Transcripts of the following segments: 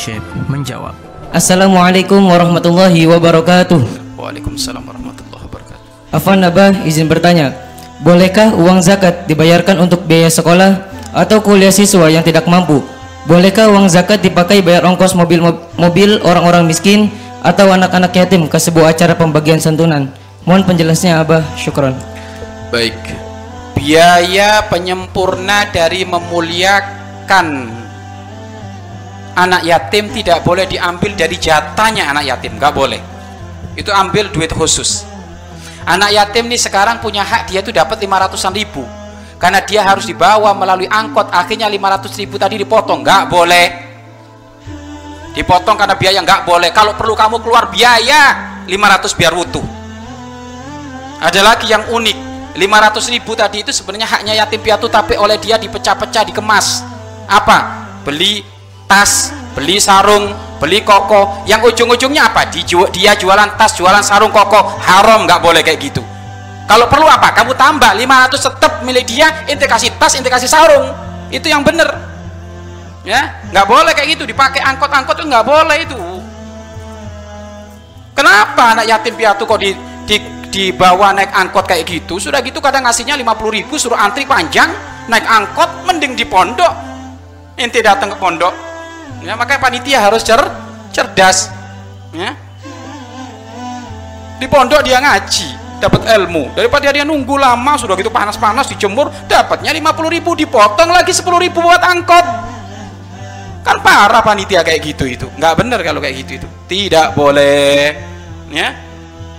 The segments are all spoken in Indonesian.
Syekh menjawab. Assalamualaikum warahmatullahi wabarakatuh. Waalaikumsalam warahmatullahi wabarakatuh. Afan Abah izin bertanya, bolehkah uang zakat dibayarkan untuk biaya sekolah atau kuliah siswa yang tidak mampu? Bolehkah uang zakat dipakai bayar ongkos mobil mobil orang-orang miskin atau anak-anak yatim ke sebuah acara pembagian santunan? Mohon penjelasannya Abah, syukron. Baik. Biaya penyempurna dari memuliakan anak yatim tidak boleh diambil dari jatahnya anak yatim, nggak boleh. Itu ambil duit khusus. Anak yatim nih sekarang punya hak dia tuh dapat 500-an ribu. Karena dia harus dibawa melalui angkot akhirnya 500 ribu tadi dipotong nggak boleh. Dipotong karena biaya nggak boleh. Kalau perlu kamu keluar biaya 500 biar utuh. Ada lagi yang unik 500 ribu tadi itu sebenarnya haknya yatim piatu tapi oleh dia dipecah-pecah dikemas. Apa? Beli tas beli sarung beli koko. Yang ujung-ujungnya apa? Dia jualan tas jualan sarung koko. Haram nggak boleh kayak gitu. Kalau perlu apa? Kamu tambah 500 tetap milik dia ente tas ente sarung. Itu yang bener. Ya nggak boleh kayak gitu. Dipakai angkot-angkot itu nggak boleh itu. Kenapa anak yatim piatu kok di, di dibawa naik angkot kayak gitu? Sudah gitu kadang ngasihnya 50 ribu suruh antri panjang naik angkot mending di pondok. Ente datang ke pondok ya makanya panitia harus cer cerdas ya. Di pondok dia ngaji dapat ilmu. Daripada dia nunggu lama sudah gitu panas-panas dijemur dapatnya 50 ribu dipotong lagi 10 ribu buat angkot. Kan parah panitia kayak gitu itu. Nggak bener kalau kayak gitu itu. Tidak boleh ya.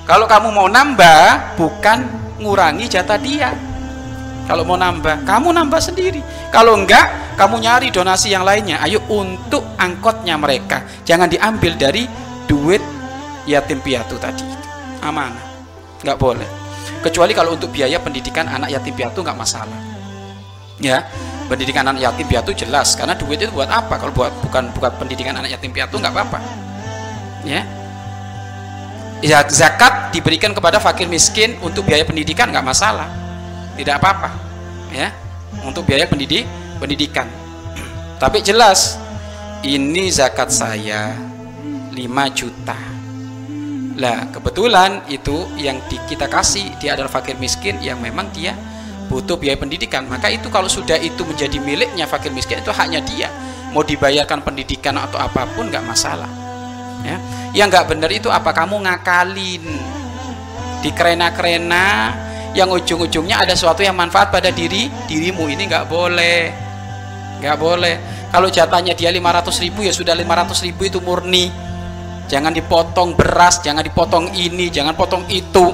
Kalau kamu mau nambah bukan ngurangi jatah dia kalau mau nambah kamu nambah sendiri. Kalau enggak kamu nyari donasi yang lainnya. Ayo untuk angkotnya mereka. Jangan diambil dari duit yatim piatu tadi. Itu amanah. Nggak boleh. Kecuali kalau untuk biaya pendidikan anak yatim piatu nggak masalah. Ya pendidikan anak yatim piatu jelas. Karena duit itu buat apa? Kalau buat bukan bukan pendidikan anak yatim piatu nggak apa-apa. Ya. Ya zakat diberikan kepada fakir miskin untuk biaya pendidikan nggak masalah tidak apa-apa ya. Untuk biaya pendidik pendidikan. Tapi jelas ini zakat saya 5 juta. Lah kebetulan itu yang di, kita kasih dia adalah fakir miskin yang memang dia butuh biaya pendidikan. Maka itu kalau sudah itu menjadi miliknya fakir miskin itu haknya dia. Mau dibayarkan pendidikan atau apa pun nggak masalah ya. Yang nggak benar itu apa? Kamu ngakalin di kerena-kerena yang ujung-ujungnya ada sesuatu yang manfaat pada diri dirimu. Ini nggak boleh nggak boleh. Kalau jatahnya dia 500 ribu ya sudah 500 ribu itu murni. Jangan dipotong beras jangan dipotong ini jangan potong itu.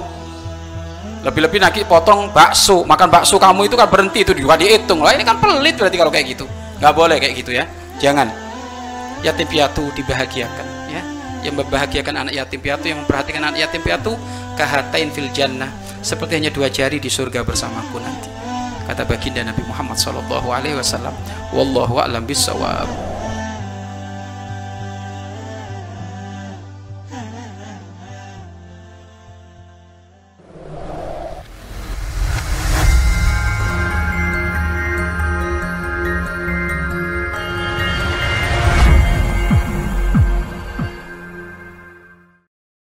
Lebih-lebih nanti potong bakso. Makan bakso kamu itu kan berhenti itu juga dihitung. Lah ini kan pelit berarti kalau kayak gitu. Nggak boleh kayak gitu ya. Jangan. Yatim piatu dibahagiakan ya. Yang membahagiakan anak yatim piatu yang memperhatikan anak yatim piatu kahatain fil jannah seperti hanya dua jari di surga bersamaku nanti. Kata baginda Nabi Muhammad Shallallahu Alaihi Wasallam wallahu a'lam bisawab